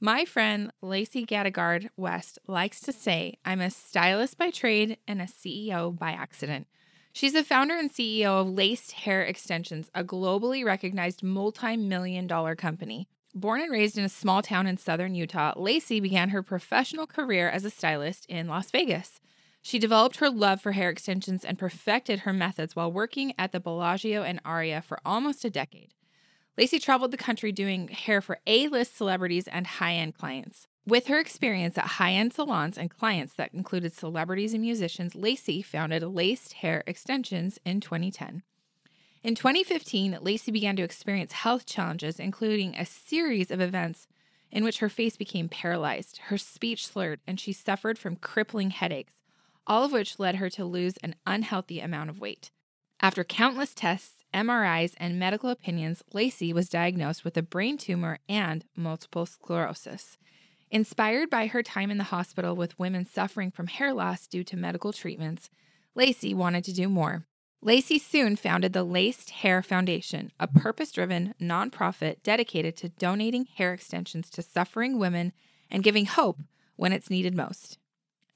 My friend Lacy Gadegaard West likes to say, I'm a stylist by trade and a CEO by accident. She's the founder and CEO of Laced Hair Extensions, a globally recognized multi million dollar company. Born and raised in a small town in southern Utah, Lacy began her professional career as a stylist in Las Vegas. She developed her love for hair extensions and perfected her methods while working at the Bellagio and Aria for almost a decade. Lacy traveled the country doing hair for A list celebrities and high end clients. With her experience at high end salons and clients that included celebrities and musicians, Lacy founded Laced Hair Extensions in 2010. In 2015, Lacy began to experience health challenges, including a series of events in which her face became paralyzed, her speech slurred, and she suffered from crippling headaches, all of which led her to lose an unhealthy amount of weight. After countless tests, MRIs, and medical opinions, Lacy was diagnosed with a brain tumor and multiple sclerosis. Inspired by her time in the hospital with women suffering from hair loss due to medical treatments, Lacy wanted to do more. Lacy soon founded the Laced Hair Foundation, a purpose driven nonprofit dedicated to donating hair extensions to suffering women and giving hope when it's needed most.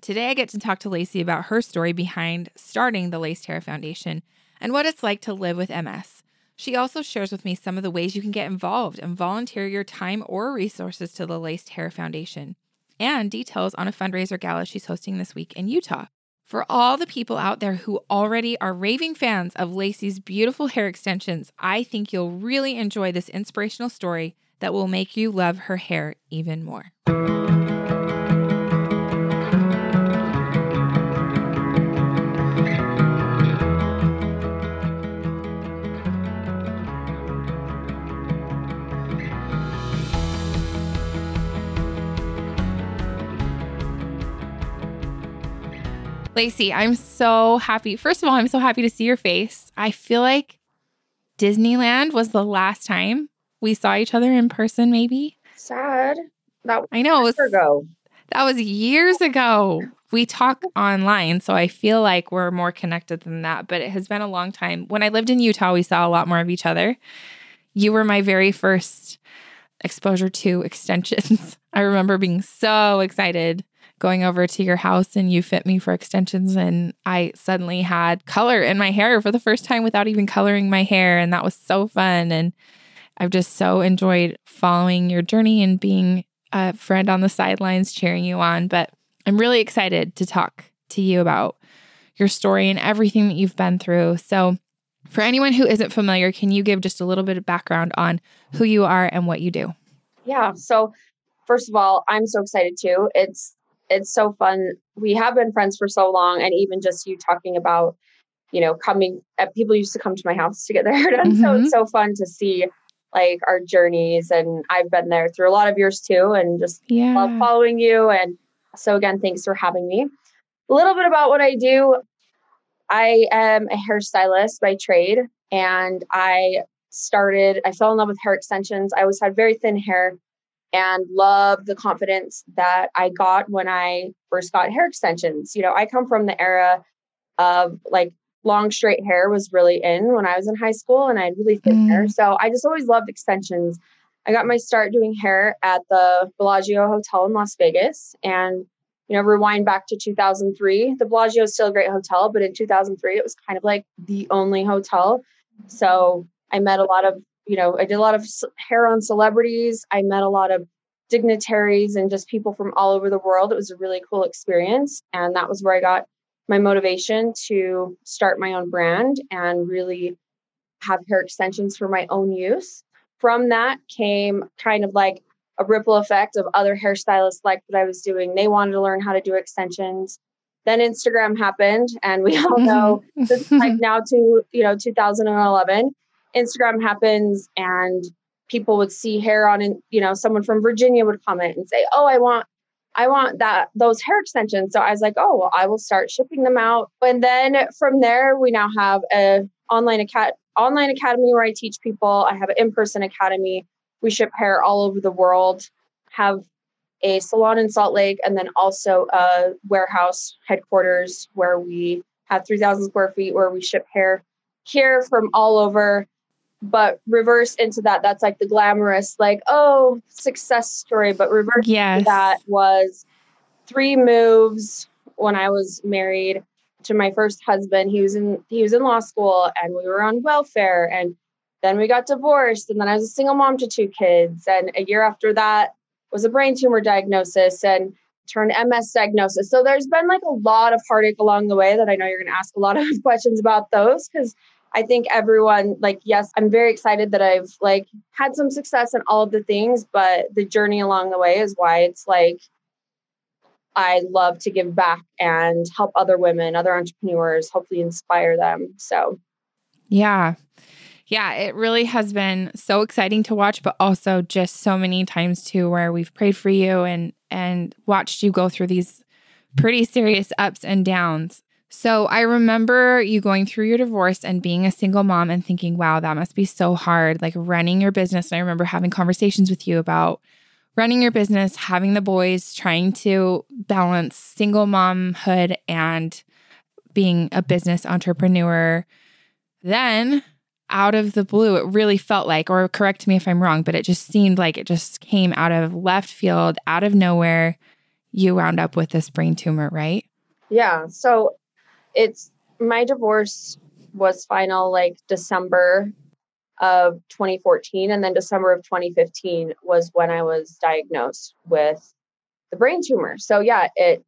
Today, I get to talk to Lacy about her story behind starting the Laced Hair Foundation and what it's like to live with MS. She also shares with me some of the ways you can get involved and volunteer your time or resources to the Laced Hair Foundation, and details on a fundraiser gala she's hosting this week in Utah. For all the people out there who already are raving fans of Lacy's beautiful hair extensions, I think you'll really enjoy this inspirational story that will make you love her hair even more. Lacy, I'm so happy. First of all, I'm so happy to see your face. I feel like Disneyland was the last time we saw each other in person, maybe. Sad. That I know it was ago. That was years ago. We talk online, so I feel like we're more connected than that, but it has been a long time. When I lived in Utah, we saw a lot more of each other. You were my very first exposure to extensions. I remember being so excited going over to your house and you fit me for extensions and I suddenly had color in my hair for the first time without even coloring my hair and that was so fun and I've just so enjoyed following your journey and being a friend on the sidelines cheering you on but I'm really excited to talk to you about your story and everything that you've been through. So for anyone who isn't familiar, can you give just a little bit of background on who you are and what you do? Yeah. So, first of all, I'm so excited too. It's it's so fun. We have been friends for so long, and even just you talking about, you know, coming. Uh, people used to come to my house to get their hair done, mm-hmm. so it's mm-hmm. so fun to see like our journeys. And I've been there through a lot of years too, and just yeah. love following you. And so again, thanks for having me. A little bit about what I do. I am a hairstylist by trade, and I started. I fell in love with hair extensions. I always had very thin hair and love the confidence that I got when I first got hair extensions. You know, I come from the era of like long straight hair was really in when I was in high school and I had really thin mm. hair. So I just always loved extensions. I got my start doing hair at the Bellagio Hotel in Las Vegas. And, you know, rewind back to 2003. The Bellagio is still a great hotel, but in 2003, it was kind of like the only hotel. So I met a lot of you know, I did a lot of hair on celebrities. I met a lot of dignitaries and just people from all over the world. It was a really cool experience. And that was where I got my motivation to start my own brand and really have hair extensions for my own use. From that came kind of like a ripple effect of other hairstylists like what I was doing. They wanted to learn how to do extensions. Then Instagram happened, and we all know mm-hmm. this like now to you know 2011 Instagram happens and people would see hair on and you know someone from Virginia would comment and say, "Oh, I want I want that those hair extensions." So I was like, "Oh, well, I will start shipping them out." And then from there, we now have a online acad- online academy where I teach people. I have an in-person academy. We ship hair all over the world. Have a salon in Salt Lake and then also a warehouse headquarters where we have 3,000 square feet where we ship hair here from all over but reverse into that that's like the glamorous like oh success story but reverse yes. that was three moves when i was married to my first husband. He was in he was in law school and we were on welfare and then we got divorced and then i was a single mom to two kids. And a year after that was a brain tumor diagnosis and turned ms diagnosis. So there's been like a lot of heartache along the way that i know you're going to ask a lot of questions about those because I think everyone like yes, I'm very excited that I've like had some success in all of the things, but the journey along the way is why it's like I love to give back and help other women, other entrepreneurs, hopefully inspire them. So, yeah. Yeah, it really has been so exciting to watch, but also just so many times too where we've prayed for you and and watched you go through these pretty serious ups and downs. So I remember you going through your divorce and being a single mom and thinking, wow, that must be so hard, like running your business. And I remember having conversations with you about running your business, having the boys, trying to balance single momhood and being a business entrepreneur. Then out of the blue, it really felt like, or correct me if I'm wrong, but it just seemed like it just came out of left field, out of nowhere. You wound up with this brain tumor, right? Yeah. So it's my divorce was final like December of 2014 and then December of 2015 was when I was diagnosed with the brain tumor. So yeah, it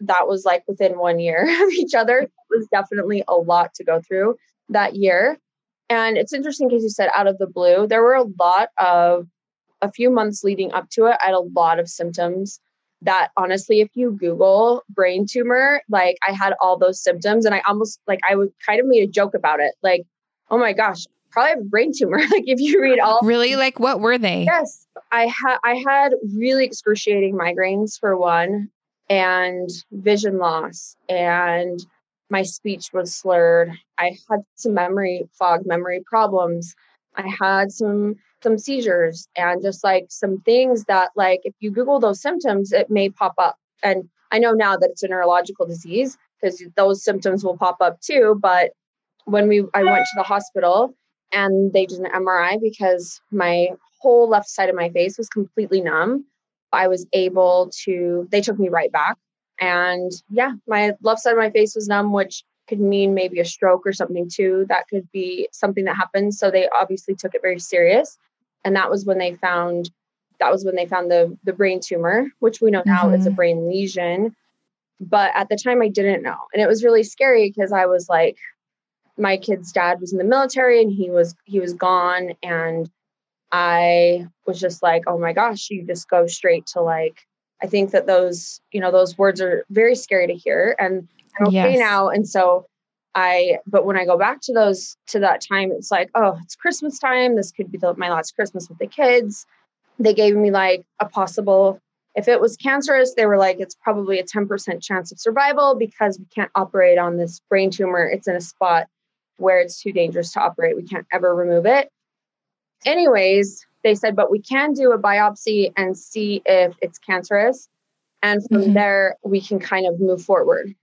that was like within 1 year of each other. It was definitely a lot to go through that year. And it's interesting because you said out of the blue, there were a lot of a few months leading up to it, I had a lot of symptoms that honestly, if you Google brain tumor, like I had all those symptoms and I almost like I would kind of made a joke about it. Like, oh my gosh, probably have a brain tumor. like if you read all really like what were they? Yes. I had I had really excruciating migraines for one and vision loss and my speech was slurred. I had some memory fog, memory problems. I had some some seizures and just like some things that like if you google those symptoms it may pop up. And i know now that it's a neurological disease because those symptoms will pop up too but when we i went to the hospital and they did an mri because my whole left side of my face was completely numb i was able to they took me right back. And yeah my left side of my face was numb which could mean maybe a stroke or something too that could be something that happens so they obviously took it very serious and that was when they found that was when they found the the brain tumor which we know now mm-hmm. is a mm-hmm. brain lesion but at the time i didn't know and it was really scary because i was like my kid's dad was in the military and he was he was gone and i was just like oh my gosh you just go straight to like i think that those you know those words are very scary to hear and i'm okay yes. now and so I, but when I go back to those, to that time, it's like, oh, it's Christmas time. This could be the, my last Christmas with the kids. They gave me like a possible, if it was cancerous, they were like, it's probably a 10% chance of survival because we can't operate on this brain tumor. It's in a spot where it's too dangerous to operate. We can't ever remove it. Anyways, they said, but we can do a biopsy and see if it's cancerous. And from mm-hmm. there, we can kind of move forward.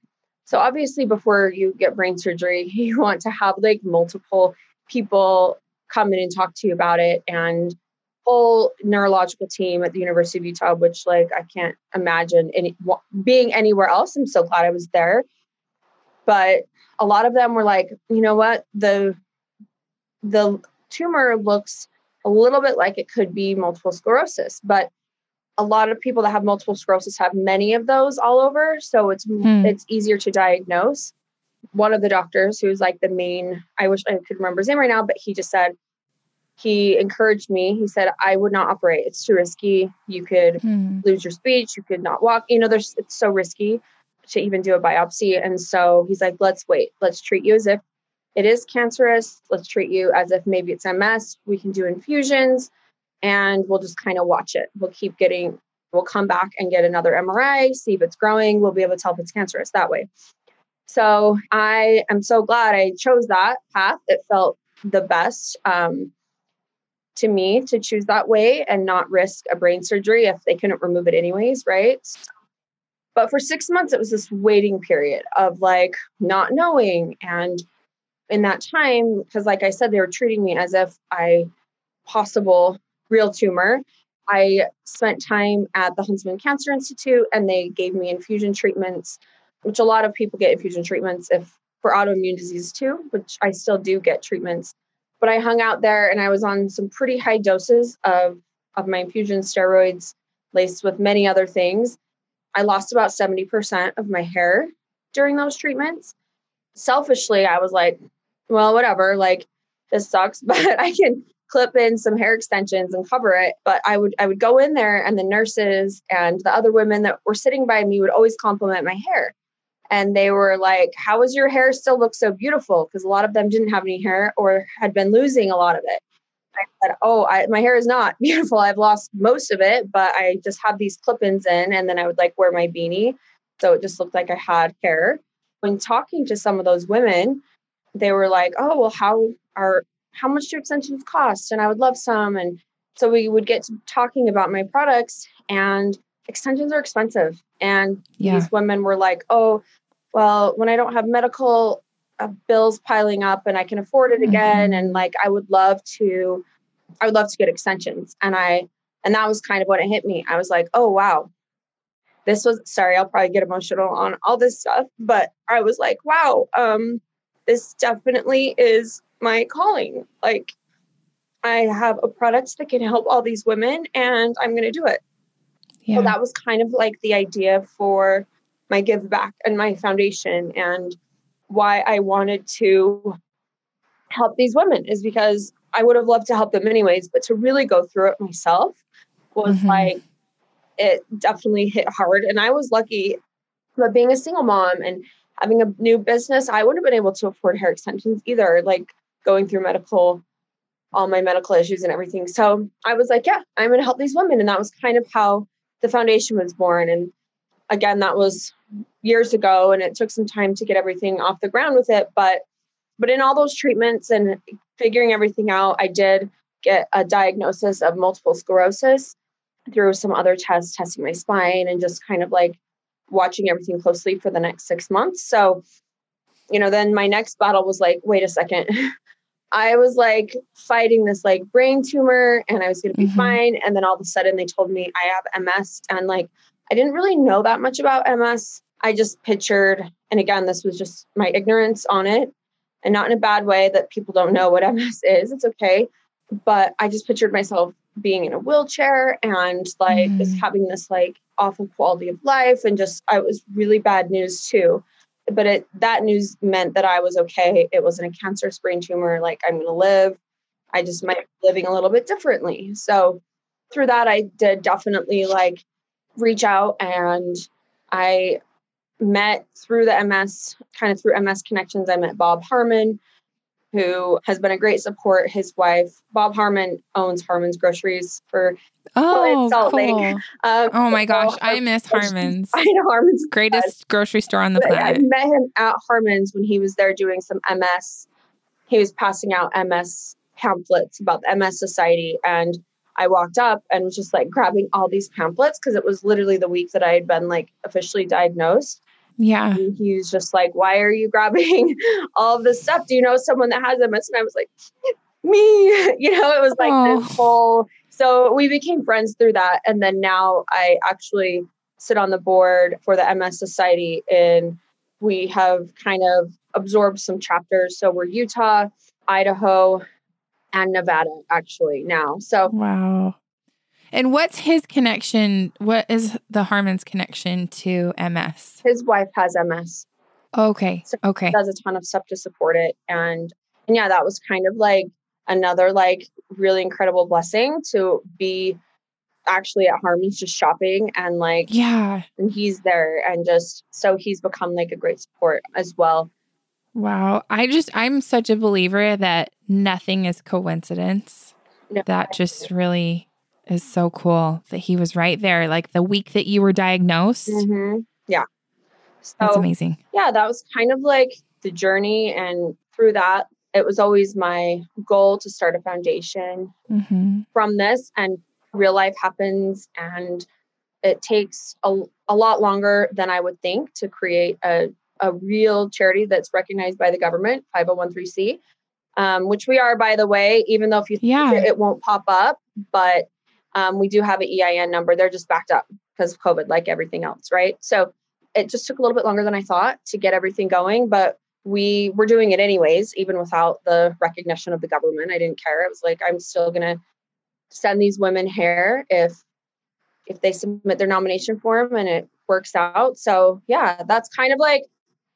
So obviously before you get brain surgery, you want to have like multiple people come in and talk to you about it and whole neurological team at the University of Utah, which like I can't imagine any being anywhere else. I'm so glad I was there. But a lot of them were like, you know what, the the tumor looks a little bit like it could be multiple sclerosis, but a lot of people that have multiple sclerosis have many of those all over so it's hmm. it's easier to diagnose. One of the doctors who's like the main i wish i could remember his name right now but he just said he encouraged me. He said i would not operate. It's too risky. You could hmm. lose your speech. You could not walk. You know there's it's so risky to even do a biopsy and so he's like let's wait. Let's treat you as if it is cancerous. Let's treat you as if maybe it's ms we can do infusions and we'll just kind of watch it. We'll keep getting, we'll come back and get another MRI, see if it's growing. We'll be able to tell if it's cancerous that way. So I am so glad I chose that path. It felt the best um, to me to choose that way and not risk a brain surgery if they couldn't remove it anyways, right? But for six months, it was this waiting period of like not knowing and in that time, because like I said, they were treating me as if I possible real tumor. I spent time at the Huntsman Cancer Institute and they gave me infusion treatments, which a lot of people get infusion treatments if for autoimmune disease too, which I still do get treatments. But I hung out there and I was on some pretty high doses of, of my infusion steroids laced with many other things. I lost about 70% of my hair during those treatments. Selfishly, I was like, well, whatever, like this sucks, but I can clip in some hair extensions and cover it but i would i would go in there and the nurses and the other women that were sitting by me would always compliment my hair. And they were like how your hair still look so beautiful? Because a lot of them didn't have any hair or had been losing a lot of it. I said oh I, my hair is not beautiful. I've lost most of it but i just have these clip-ins in and then i would like wear my beanie. So it just looked like i had hair. When talking to some of those women they were like oh well how are how much do extensions cost? And I would love some. And so we would get to talking about my products and extensions are expensive. And yeah. these women were like, oh, well, when I don't have medical uh, bills piling up and I can afford it again, mm-hmm. and like I would love to, I would love to get extensions. And I, and that was kind of what it hit me. I was like, oh, wow. This was sorry, I'll probably get emotional on all this stuff, but I was like, wow, um, this definitely is my calling. Like, I have a product that can help all these women, and I'm going to do it. Yeah. So that was kind of like the idea for my give back and my foundation, and why I wanted to help these women is because I would have loved to help them anyways, but to really go through it myself was mm-hmm. like it definitely hit hard. And I was lucky, but being a single mom and having a new business, I wouldn't have been able to afford hair extensions either. Like going through medical, all my medical issues and everything. So I was like, yeah, I'm going to help these women. And that was kind of how the foundation was born. And again, that was years ago and it took some time to get everything off the ground with it. But, but in all those treatments and figuring everything out, I did get a diagnosis of multiple sclerosis through some other tests, testing my spine and just kind of like watching everything closely for the next six months. So, you know, then my next battle was like, wait a second. I was like fighting this like brain tumor and I was going to be mm-hmm. fine. And then all of a sudden they told me I have MS. And like, I didn't really know that much about MS. I just pictured, and again, this was just my ignorance on it and not in a bad way that people don't know what MS is. It's okay. But I just pictured myself being in a wheelchair and like mm. just having this like awful quality of life and just I was really bad news too but it that news meant that I was okay. It wasn't a cancerous brain tumor. Like I'm to live. I just might be living a little bit differently. So through that, I did definitely like reach out and I met through the MS, kind of through MS connections. I met Bob Harmon, who has been a great support. His wife, Bob Harmon, owns Harmon's Groceries for oh, Salt cool. Lake. Um, oh my gosh, I miss Harmon's. I know Harmon's greatest grocery store on the but planet. I met him at Harmon's when he was there doing some MS. He was passing out MS pamphlets about the MS Society, and I walked up and was just like grabbing all these pamphlets because it was literally the week that I had been like officially diagnosed. Yeah. And he's just like, why are you grabbing all of this stuff? Do you know someone that has MS? And I was like, me. You know, it was like oh. this whole. So we became friends through that. And then now I actually sit on the board for the MS Society and we have kind of absorbed some chapters. So we're Utah, Idaho, and Nevada actually now. So wow. And what's his connection? What is the Harmon's connection to MS? His wife has MS. Okay. So okay. Does a ton of stuff to support it. And and yeah, that was kind of like another like really incredible blessing to be actually at Harmon's just shopping and like yeah. And he's there and just so he's become like a great support as well. Wow. I just I'm such a believer that nothing is coincidence. No, that just really is so cool that he was right there, like the week that you were diagnosed. Mm-hmm. Yeah. So, That's amazing. Yeah, that was kind of like the journey. And through that, it was always my goal to start a foundation mm-hmm. from this. And real life happens and it takes a, a lot longer than I would think to create a a real charity that's recognized by the government, 501c, um, which we are, by the way, even though if you yeah. it, it won't pop up, but um, we do have an EIN number. They're just backed up because of COVID, like everything else, right? So it just took a little bit longer than I thought to get everything going, but we were doing it anyways, even without the recognition of the government. I didn't care. I was like, I'm still gonna send these women hair if if they submit their nomination form and it works out. So yeah, that's kind of like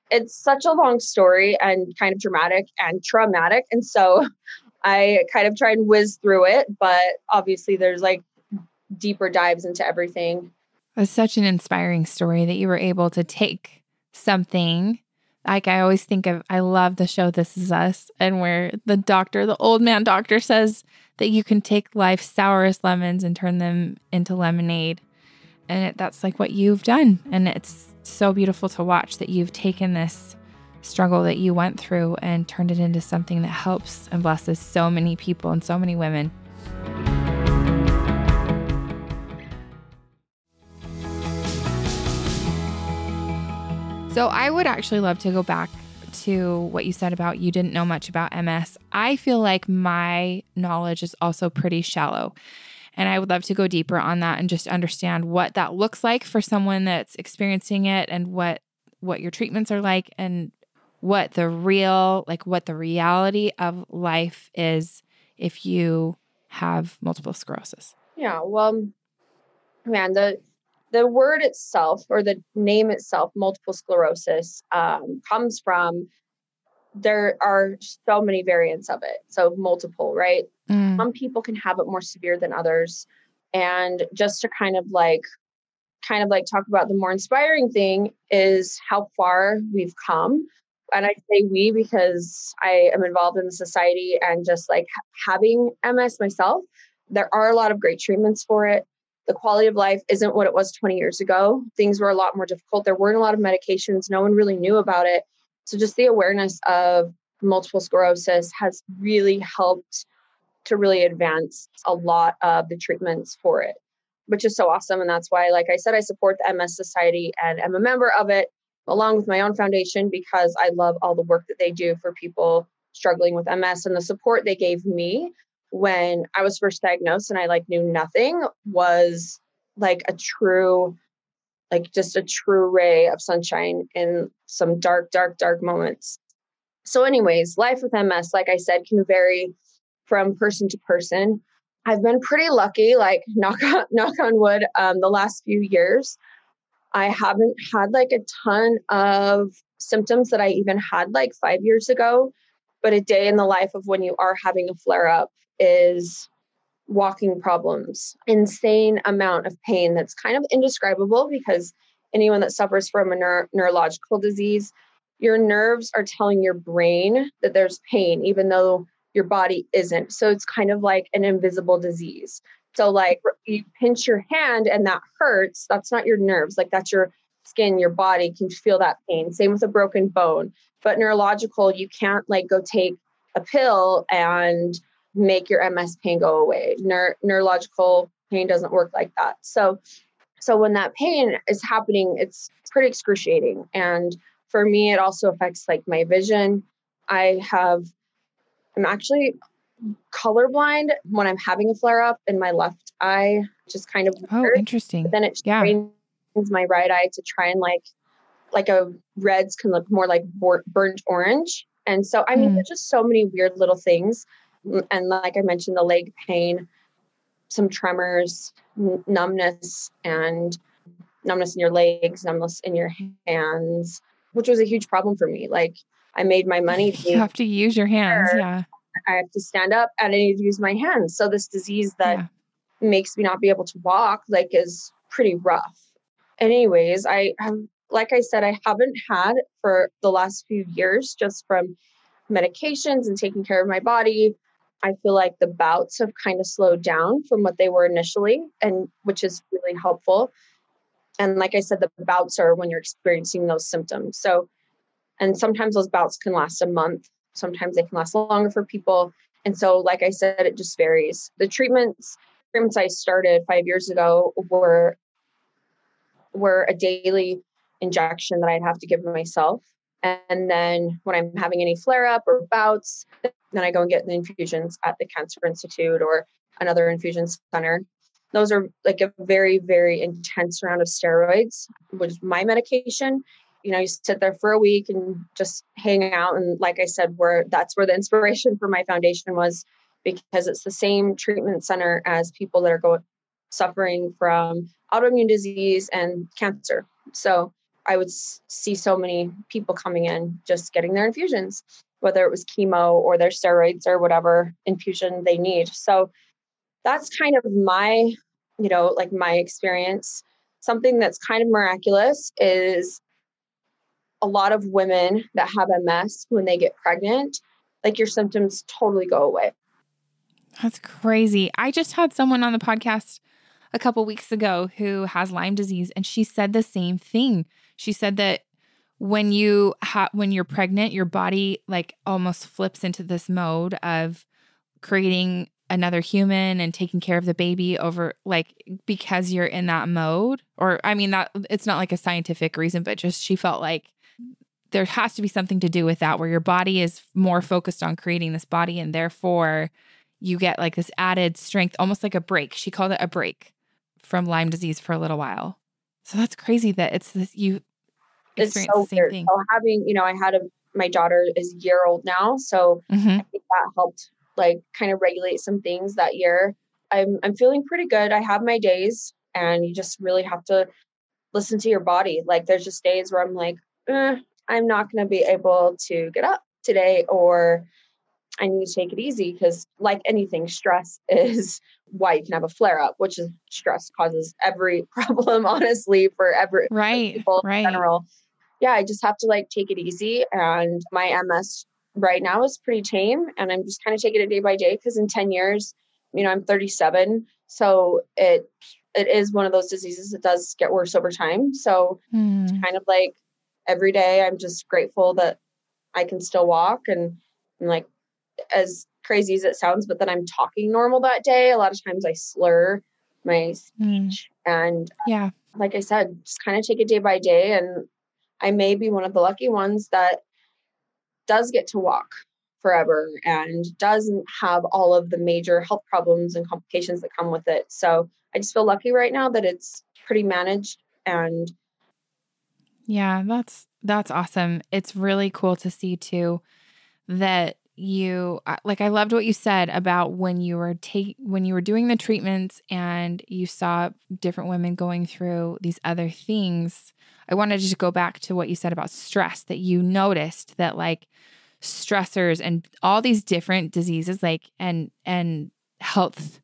it's such a long story and kind of dramatic and traumatic. And so I kind of try and whiz through it, but obviously there's like deeper dives into everything. It's such an inspiring story that you were able to take something like I always think of I love the show This Is Us and where the doctor, the old man doctor says that you can take life's sourest lemons and turn them into lemonade. And it, that's like what you've done. And it's so beautiful to watch that you've taken this struggle that you went through and turned it into something that helps and blesses so many people and so many women. So I would actually love to go back to what you said about you didn't know much about MS. I feel like my knowledge is also pretty shallow. And I would love to go deeper on that and just understand what that looks like for someone that's experiencing it and what what your treatments are like and what the real like what the reality of life is if you have multiple sclerosis. Yeah, well man, the word itself or the name itself, multiple sclerosis, um, comes from there are so many variants of it. So multiple, right? Mm. Some people can have it more severe than others. And just to kind of like kind of like talk about the more inspiring thing is how far we've come. And I say we because I am involved in the society and just like having MS myself, there are a lot of great treatments for it the quality of life isn't what it was 20 years ago. Things were a lot more difficult. There weren't a lot of medications. No one really knew about it. So just the awareness of multiple sclerosis has really helped to really advance a lot of the treatments for it, which is so awesome. And that's why, like I said, I support the MS Society and am a member of it along with my own foundation because I love all the work that they do for people struggling with MS and the support they gave me when I was first diagnosed and I like knew nothing was like a true like just a true ray of sunshine in some dark dark dark moments. So anyways, life with MS like I said can vary from person to person. I've been pretty lucky like knock on knock on wood um the last few years. I haven't had like a ton of symptoms that I even had like 5 years ago, but a day in the life of when you are having a flare up is walking problems, insane amount of pain that's kind of indescribable because anyone that suffers from a neuro- neurological disease, your nerves are telling your brain that there's pain, even though your body isn't. So it's kind of like an invisible disease. So, like, you pinch your hand and that hurts. That's not your nerves. Like, that's your skin, your body can feel that pain. Same with a broken bone. But neurological, you can't like go take a pill and make your MS pain go away. Neur- neurological pain doesn't work like that. So, so when that pain is happening, it's pretty excruciating. And for me, it also affects like my vision. I have, I'm actually colorblind when I'm having a flare up in my left eye, just kind of. Oh, interesting. But then it yeah. my right eye to try and like, like a reds can look more like burnt orange. And so, I mean, mm. there's just so many weird little things and like I mentioned, the leg pain, some tremors, n- numbness, and numbness in your legs, numbness in your hands, which was a huge problem for me. Like I made my money. you have to use your hands. Yeah. I have to stand up and I need to use my hands. So this disease that yeah. makes me not be able to walk, like, is pretty rough. Anyways, I have, like I said, I haven't had for the last few years just from medications and taking care of my body. I feel like the bouts have kind of slowed down from what they were initially, and which is really helpful. And like I said, the bouts are when you're experiencing those symptoms. So, and sometimes those bouts can last a month, sometimes they can last longer for people. And so, like I said, it just varies. The treatments treatments I started five years ago were were a daily injection that I'd have to give myself. And then when I'm having any flare up or bouts, then I go and get the infusions at the Cancer Institute or another infusion center. Those are like a very, very intense round of steroids, which is my medication. You know, you sit there for a week and just hang out. And like I said, where that's where the inspiration for my foundation was because it's the same treatment center as people that are going suffering from autoimmune disease and cancer. So I would see so many people coming in just getting their infusions, whether it was chemo or their steroids or whatever infusion they need. So that's kind of my, you know, like my experience. Something that's kind of miraculous is a lot of women that have MS when they get pregnant, like your symptoms totally go away. That's crazy. I just had someone on the podcast a couple weeks ago who has Lyme disease and she said the same thing. She said that when you ha- when you're pregnant, your body like almost flips into this mode of creating another human and taking care of the baby over like because you're in that mode or I mean that it's not like a scientific reason but just she felt like there has to be something to do with that where your body is more focused on creating this body and therefore you get like this added strength almost like a break. She called it a break from Lyme disease for a little while. So that's crazy that it's this you it's so weird. Thing. So having, you know, I had a my daughter is a year old now. So mm-hmm. I think that helped like kind of regulate some things that year. I'm I'm feeling pretty good. I have my days and you just really have to listen to your body. Like there's just days where I'm like, eh, I'm not gonna be able to get up today or I need to take it easy because, like anything, stress is why you can have a flare up, which is stress causes every problem, honestly, for every right, people right. in general. Yeah, I just have to like take it easy. And my MS right now is pretty tame, and I'm just kind of taking it day by day because in 10 years, you know, I'm 37. So it it is one of those diseases that does get worse over time. So mm. it's kind of like every day I'm just grateful that I can still walk and I'm like as crazy as it sounds, but then I'm talking normal that day. A lot of times I slur my speech. Mm. And yeah, like I said, just kind of take it day by day. And I may be one of the lucky ones that does get to walk forever and doesn't have all of the major health problems and complications that come with it. So I just feel lucky right now that it's pretty managed and yeah, that's that's awesome. It's really cool to see too that you uh, like I loved what you said about when you were take when you were doing the treatments and you saw different women going through these other things. I wanted to just go back to what you said about stress that you noticed that like stressors and all these different diseases like and and health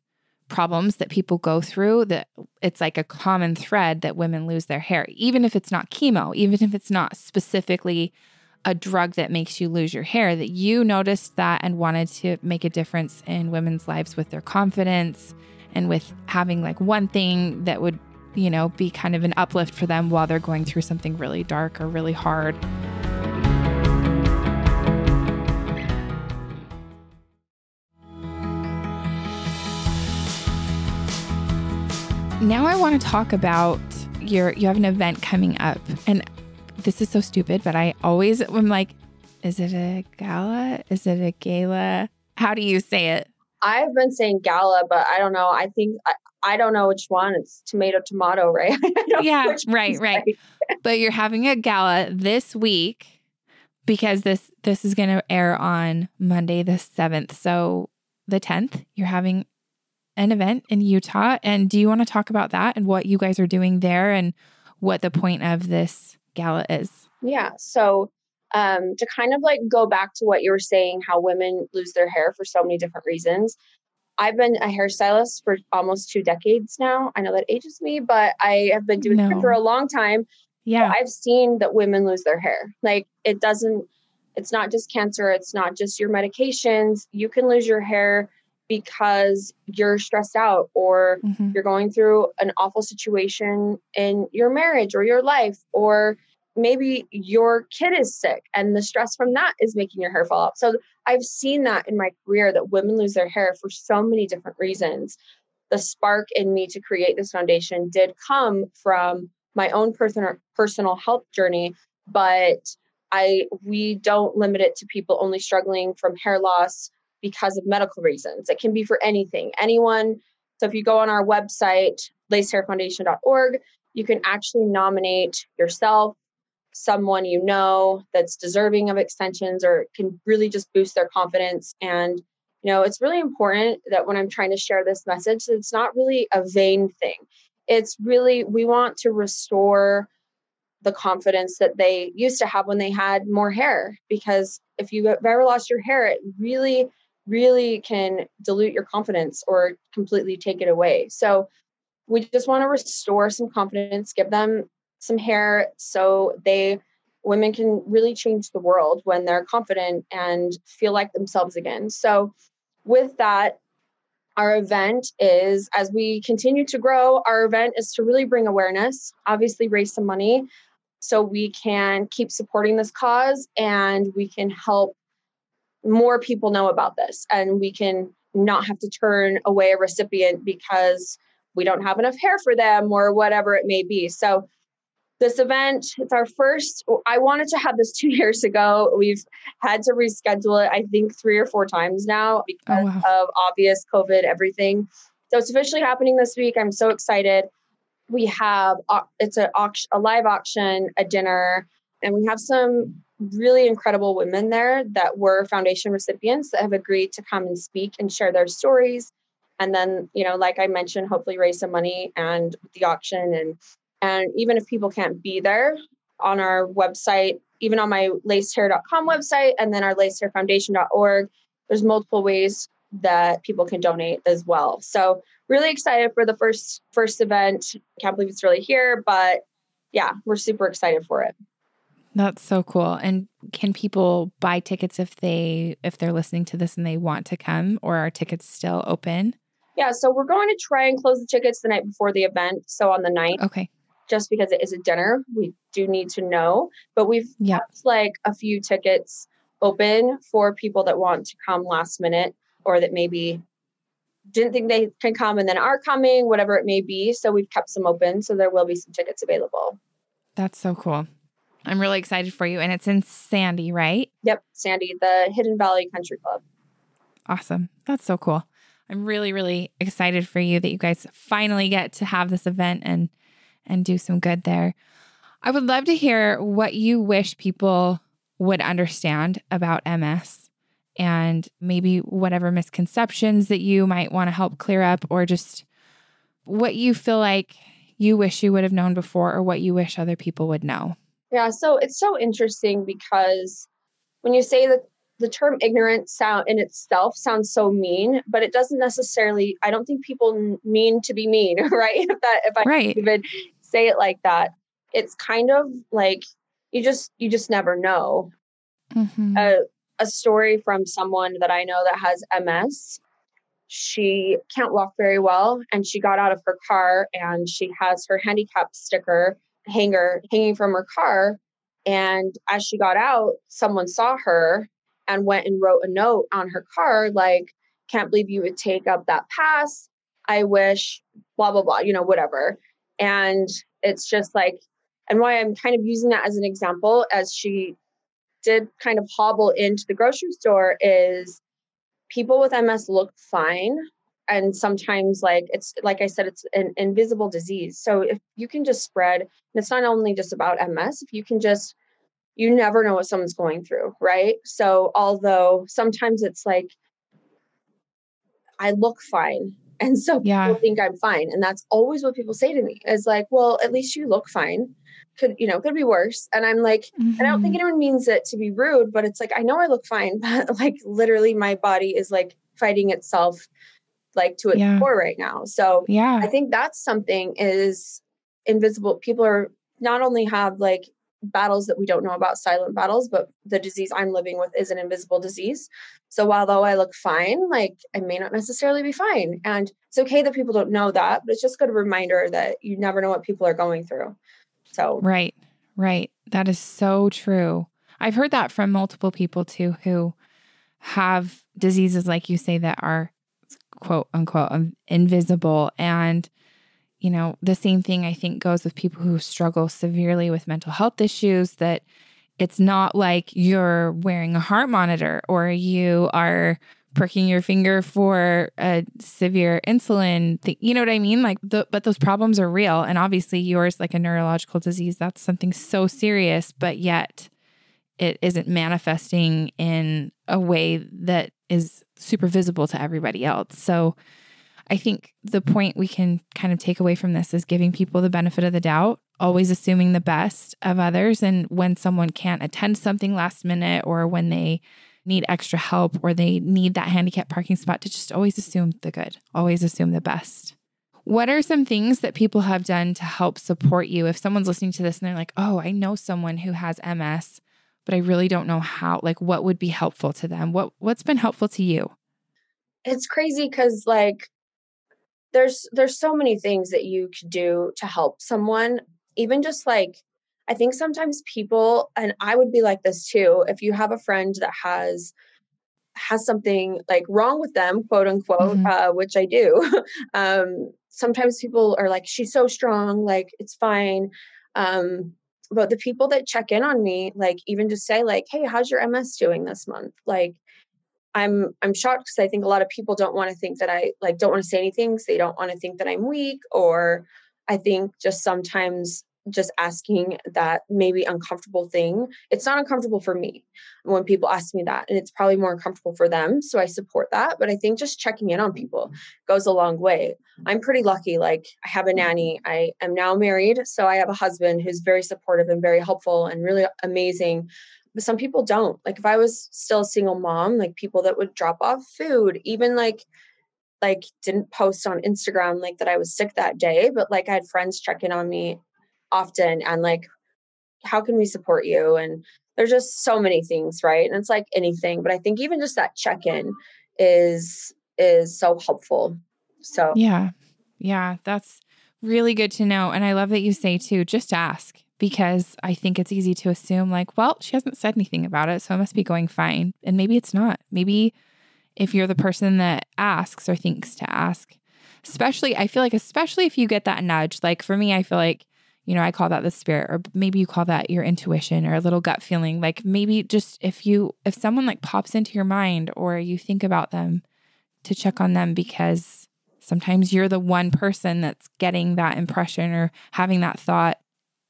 problems that people go through that it's like a common thread that women lose their hair even if it's not chemo even if it's not specifically a drug that makes you lose your hair, that you noticed that and wanted to make a difference in women's lives with their confidence and with having like one thing that would, you know, be kind of an uplift for them while they're going through something really dark or really hard. Now I want to talk about your you have an event coming up and this is so stupid, but I always am like, is it a gala? Is it a gala? How do you say it? I've been saying gala, but I don't know. I think I, I don't know which one. It's tomato, tomato, right? yeah, right, right. but you're having a gala this week because this this is going to air on Monday the 7th. So the 10th, you're having an event in Utah and do you want to talk about that and what you guys are doing there and what the point of this gala is. Yeah. So um, to kind of like go back to what you were saying, how women lose their hair for so many different reasons. I've been a hairstylist for almost two decades now. I know that ages me, but I have been doing no. it for a long time. Yeah. I've seen that women lose their hair. Like it doesn't, it's not just cancer, it's not just your medications. You can lose your hair because you're stressed out or mm-hmm. you're going through an awful situation in your marriage or your life or maybe your kid is sick and the stress from that is making your hair fall out. So I've seen that in my career that women lose their hair for so many different reasons. The spark in me to create this foundation did come from my own personal personal health journey, but I we don't limit it to people only struggling from hair loss because of medical reasons. It can be for anything. Anyone. So if you go on our website, lacedhairfoundation.org, you can actually nominate yourself, someone you know that's deserving of extensions or can really just boost their confidence. And you know it's really important that when i'm trying to share this message it's not really a vain thing. It's really we want to restore the confidence that they used to have when they had more hair because if you've ever lost your hair it really really can dilute your confidence or completely take it away. So we just want to restore some confidence give them some hair so they women can really change the world when they're confident and feel like themselves again. So with that our event is as we continue to grow our event is to really bring awareness obviously raise some money so we can keep supporting this cause and we can help more people know about this and we can not have to turn away a recipient because we don't have enough hair for them or whatever it may be. So this event it's our first i wanted to have this two years ago. We've had to reschedule it i think three or four times now oh, because oh, wow. of obvious covid everything. So it's officially happening this week. I'm so excited. We have uh, it's a auction, a live auction a dinner and we have some really incredible women there that were foundation recipients that have agreed to come and speak and share their stories. And then you know like i mentioned hopefully raise some money and the auction and and even if people can't be there on our website, even on my lacedhair.com website and then our lacedhairfoundation.org, there's multiple ways that people can donate as well. So really excited for the first first event. Can't believe it's really here, but yeah, we're super excited for it. That's so cool. And can people buy tickets if they if they're listening to this and they want to come or are tickets still open? Yeah, so we're going to try and close the tickets the night before the event, so on the night. Okay just because it is a dinner, we do need to know. But we've yep. kept like a few tickets open for people that want to come last minute or that maybe didn't think they can come and then are coming, whatever it may be. So we've kept some open. So there will be some tickets available. That's so cool. I'm really excited for you. And it's in Sandy, right? Yep, Sandy, the Hidden Valley Country Club. Awesome. That's so cool. I'm really, really excited for you that you guys finally get to have this event and and do some good there. I would love to hear what you wish people would understand about MS and maybe whatever misconceptions that you might want to help clear up or just what you feel like you wish you would have known before or what you wish other people would know. Yeah, so it's so interesting because when you say that the term ignorant sound in itself sounds so mean, but it doesn't necessarily I don't think people mean to be mean, right? If that if I right. even say it like that it's kind of like you just you just never know. Mm-hmm. a, a story from someone that i know that has ms she can't walk very well and she got out of her car and she has her handicap sticker hanger hanging from her car and as she got out someone saw her and went and wrote a note on her car like can't believe you would take up that pass. I wish blah blah blah you know whatever and it's just like, and why I'm kind of using that as an example, as she did kind of hobble into the grocery store, is people with MS look fine. And sometimes, like it's like I said, it's an invisible disease. So if you can just spread, and it's not only just about MS, if you can just, you never know what someone's going through, right? So although sometimes it's like, I look fine and so yeah. people think I'm fine. And that's always what people say to me is like, well, at least you look fine. Could, you know, could be worse. And I'm like, mm-hmm. I don't think mm-hmm. anyone means it to be rude, but it's like, I know I look fine, but like literally my body is like fighting itself like to its yeah. core right now. So yeah, I think that's something is invisible. People are not only have like battles that we don't know about silent battles but the disease i'm living with is an invisible disease. So while though i look fine like i may not necessarily be fine. And it's okay that people don't know that but it's just a good reminder that you never know what people are going through. So right right. That is so true. I've heard that from multiple people too who have diseases like you say that are quote unquote invisible. And you know, the same thing I think goes with people who struggle severely with mental health issues that it's not like you're wearing a heart monitor or you are pricking your finger for a severe insulin thing. You know what I mean? Like, the, but those problems are real. And obviously, yours, like a neurological disease, that's something so serious, but yet it isn't manifesting in a way that is super visible to everybody else. So, I think the point we can kind of take away from this is giving people the benefit of the doubt, always assuming the best of others. And when someone can't attend something last minute or when they need extra help or they need that handicap parking spot, to just always assume the good, always assume the best. What are some things that people have done to help support you? If someone's listening to this and they're like, oh, I know someone who has MS, but I really don't know how, like what would be helpful to them? What what's been helpful to you? It's crazy because like there's there's so many things that you could do to help someone even just like i think sometimes people and i would be like this too if you have a friend that has has something like wrong with them quote unquote mm-hmm. uh, which i do um sometimes people are like she's so strong like it's fine um but the people that check in on me like even just say like hey how's your ms doing this month like I'm I'm shocked because I think a lot of people don't want to think that I like don't want to say anything because they don't want to think that I'm weak or I think just sometimes just asking that maybe uncomfortable thing. It's not uncomfortable for me when people ask me that and it's probably more uncomfortable for them so i support that but i think just checking in on people goes a long way. I'm pretty lucky like i have a nanny i am now married so i have a husband who's very supportive and very helpful and really amazing but some people don't. Like if i was still a single mom like people that would drop off food even like like didn't post on instagram like that i was sick that day but like i had friends check in on me often and like how can we support you? And there's just so many things right? And it's like anything but i think even just that check-in is is so helpful. So yeah. Yeah that's really good to know and i love that you say too just ask because I think it's easy to assume, like, well, she hasn't said anything about it, so it must be going fine. And maybe it's not. Maybe if you're the person that asks or thinks to ask, especially, I feel like, especially if you get that nudge, like for me, I feel like, you know, I call that the spirit, or maybe you call that your intuition or a little gut feeling. Like maybe just if you, if someone like pops into your mind or you think about them to check on them because sometimes you're the one person that's getting that impression or having that thought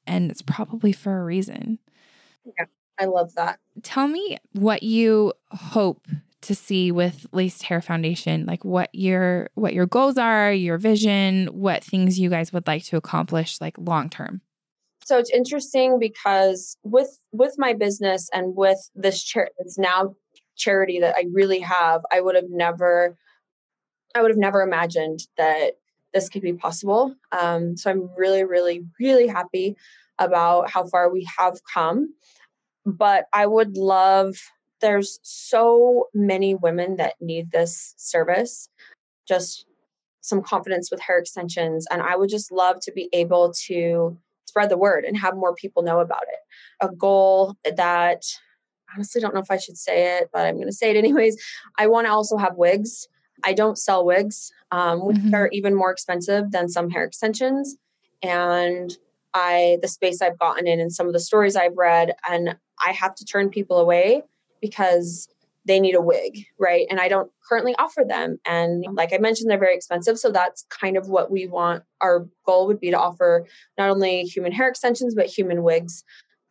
and it's probably for a reason. Yeah, I love that. Tell me what you hope to see with Laced Hair Foundation, like what your what your goals are, your vision, what things you guys would like to accomplish like long term. So it's interesting because with with my business and with this charity, it's now charity that I really have, I would have never I would have never imagined that this could be possible. Um, so I'm really, really, really happy about how far we have come. But I would love, there's so many women that need this service, just some confidence with hair extensions. And I would just love to be able to spread the word and have more people know about it. A goal that honestly don't know if I should say it, but I'm going to say it anyways. I want to also have wigs. I don't sell wigs, um, which mm-hmm. are even more expensive than some hair extensions. And I, the space I've gotten in and some of the stories I've read, and I have to turn people away because they need a wig, right? And I don't currently offer them. And like I mentioned, they're very expensive. So that's kind of what we want. Our goal would be to offer not only human hair extensions, but human wigs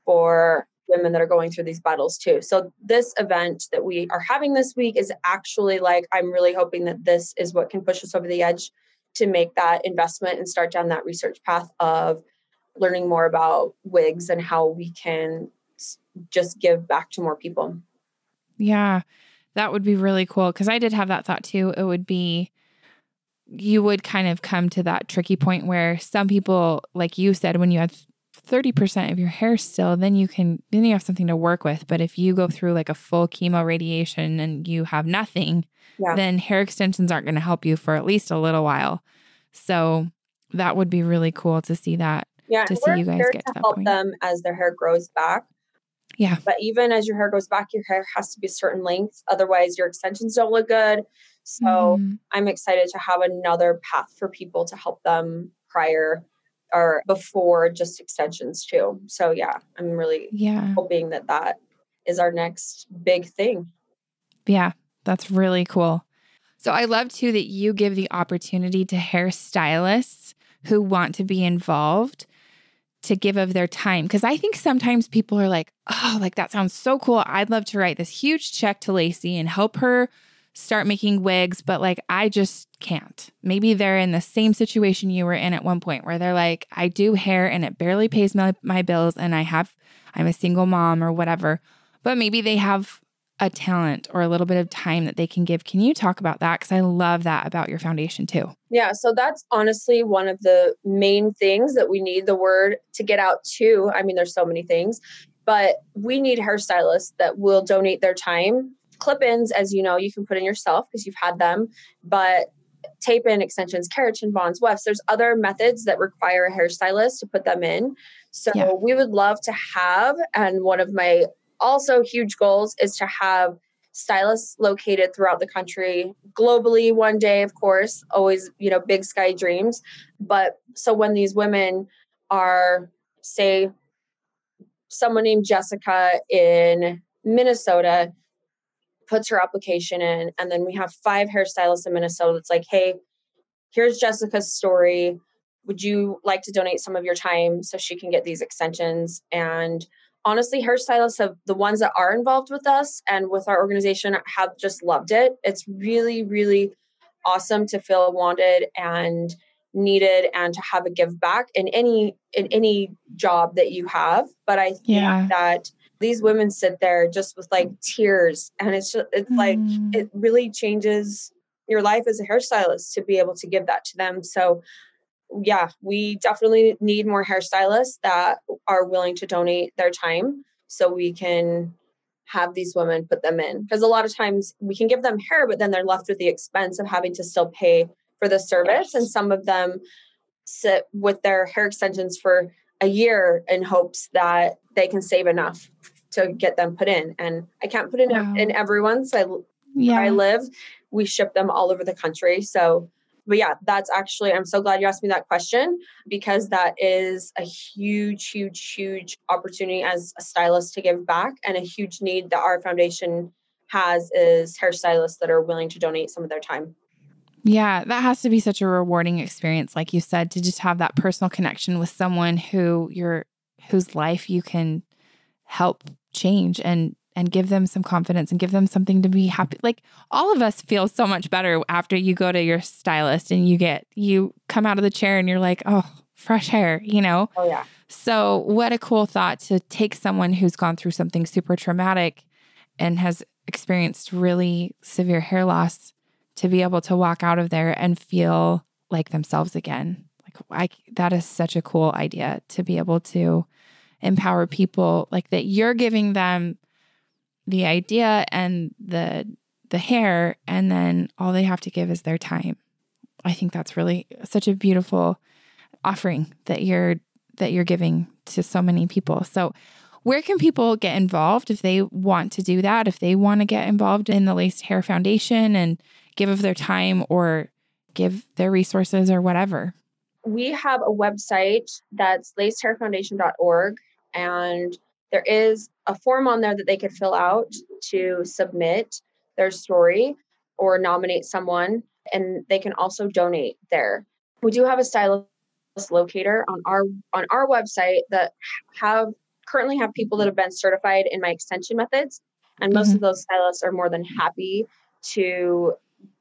for women that are going through these battles too. So this event that we are having this week is actually like I'm really hoping that this is what can push us over the edge to make that investment and start down that research path of learning more about wigs and how we can just give back to more people. Yeah. That would be really cool cuz I did have that thought too. It would be you would kind of come to that tricky point where some people like you said when you had 30% of your hair still, then you can, then you have something to work with. But if you go through like a full chemo radiation and you have nothing, yeah. then hair extensions aren't going to help you for at least a little while. So that would be really cool to see that. Yeah, to see you guys get to, to help point. them as their hair grows back. Yeah. But even as your hair goes back, your hair has to be a certain length. Otherwise, your extensions don't look good. So mm. I'm excited to have another path for people to help them prior or before just extensions too. So yeah, I'm really yeah hoping that that is our next big thing. Yeah, that's really cool. So I love too that you give the opportunity to hairstylists who want to be involved to give of their time because I think sometimes people are like, "Oh, like that sounds so cool. I'd love to write this huge check to Lacy and help her start making wigs, but like I just can't. Maybe they're in the same situation you were in at one point where they're like, I do hair and it barely pays my, my bills and I have I'm a single mom or whatever. But maybe they have a talent or a little bit of time that they can give. Can you talk about that? Because I love that about your foundation too. Yeah. So that's honestly one of the main things that we need the word to get out to. I mean, there's so many things, but we need hairstylists that will donate their time clip ins, as you know, you can put in yourself because you've had them, but tape in extensions, keratin bonds, wefts, there's other methods that require a hairstylist to put them in. So yeah. we would love to have, and one of my also huge goals is to have stylists located throughout the country globally one day of course always you know big sky dreams but so when these women are say someone named jessica in minnesota puts her application in, and then we have five hairstylists in Minnesota that's like, hey, here's Jessica's story. Would you like to donate some of your time so she can get these extensions? And honestly, hairstylists have the ones that are involved with us and with our organization have just loved it. It's really, really awesome to feel wanted and needed and to have a give back in any in any job that you have but i think yeah. that these women sit there just with like tears and it's just it's mm. like it really changes your life as a hairstylist to be able to give that to them. So yeah we definitely need more hairstylists that are willing to donate their time so we can have these women put them in. Because a lot of times we can give them hair but then they're left with the expense of having to still pay for the service and some of them sit with their hair extensions for a year in hopes that they can save enough to get them put in. And I can't put in wow. in everyone's. I yeah. where I live, we ship them all over the country. So, but yeah, that's actually I'm so glad you asked me that question because that is a huge, huge, huge opportunity as a stylist to give back and a huge need that our foundation has is hairstylists that are willing to donate some of their time. Yeah, that has to be such a rewarding experience, like you said, to just have that personal connection with someone who you're whose life you can help change and and give them some confidence and give them something to be happy. Like all of us feel so much better after you go to your stylist and you get you come out of the chair and you're like, "Oh, fresh hair," you know? Oh yeah. So, what a cool thought to take someone who's gone through something super traumatic and has experienced really severe hair loss to be able to walk out of there and feel like themselves again. Like I that is such a cool idea to be able to empower people like that you're giving them the idea and the the hair and then all they have to give is their time. I think that's really such a beautiful offering that you're that you're giving to so many people. So where can people get involved if they want to do that? If they want to get involved in the Laced Hair Foundation and give of their time or give their resources or whatever? We have a website that's lacedhairfoundation.org and there is a form on there that they could fill out to submit their story or nominate someone and they can also donate there. We do have a stylist locator on our on our website that have currently have people that have been certified in my extension methods and most mm-hmm. of those stylists are more than happy to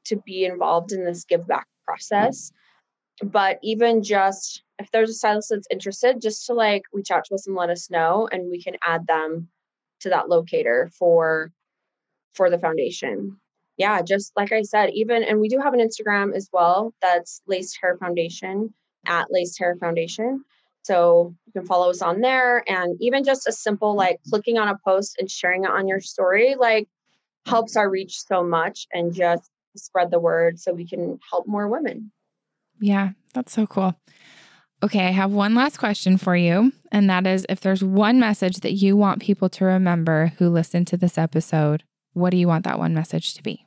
to be involved in this give back process. But even just if there's a stylist that's interested, just to like reach out to us and let us know, and we can add them to that locator for for the foundation. Yeah, just like I said, even and we do have an Instagram as well that's Laced Hair Foundation at Laced Hair Foundation. So you can follow us on there and even just a simple like clicking on a post and sharing it on your story, like helps our reach so much and just spread the word so we can help more women. Yeah, that's so cool. Okay, I have one last question for you. And that is if there's one message that you want people to remember who listen to this episode, what do you want that one message to be?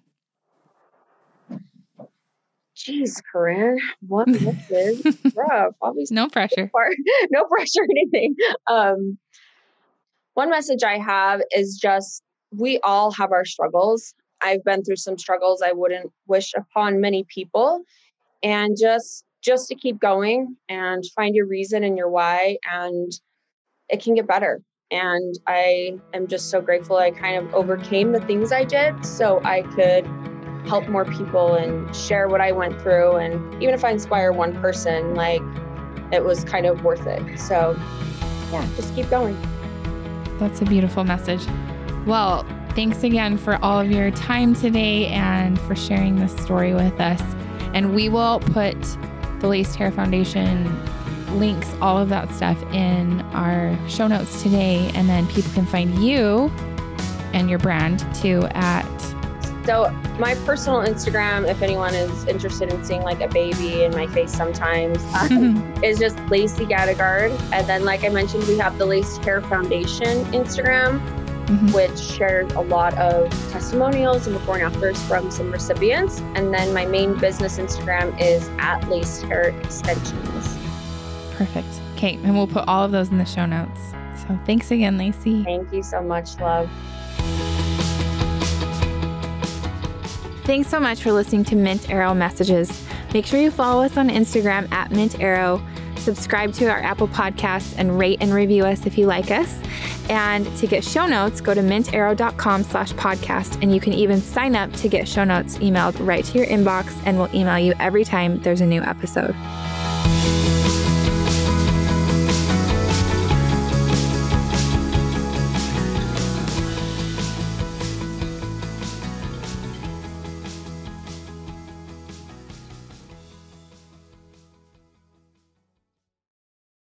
Jeez, Corinne, what message? Rough. Obviously, no pressure. no pressure or anything. Um, one message I have is just we all have our struggles. I've been through some struggles I wouldn't wish upon many people, and just just to keep going and find your reason and your why, and it can get better. And I am just so grateful I kind of overcame the things I did so I could help more people and share what I went through. And even if I inspire one person, like it was kind of worth it. So, yeah, just keep going. That's a beautiful message. Well, thanks again for all of your time today and for sharing this story with us. And we will put the Laced Hair Foundation links, all of that stuff in our show notes today. And then people can find you and your brand too at so my personal Instagram, if anyone is interested in seeing like a baby in my face sometimes, um, is just Lacy Gadegaard. And then, like I mentioned, we have the Laced Hair Foundation Instagram, mm-hmm. which shares a lot of testimonials and before and afters from some recipients. And then my main business Instagram is at Laced Hair Extensions. Perfect. Okay, and we'll put all of those in the show notes. So thanks again, Lacy. Thank you so much, love. Thanks so much for listening to Mint Arrow Messages. Make sure you follow us on Instagram at Mint Arrow, subscribe to our Apple Podcasts, and rate and review us if you like us. And to get show notes, go to mintarrow.com slash podcast, and you can even sign up to get show notes emailed right to your inbox, and we'll email you every time there's a new episode.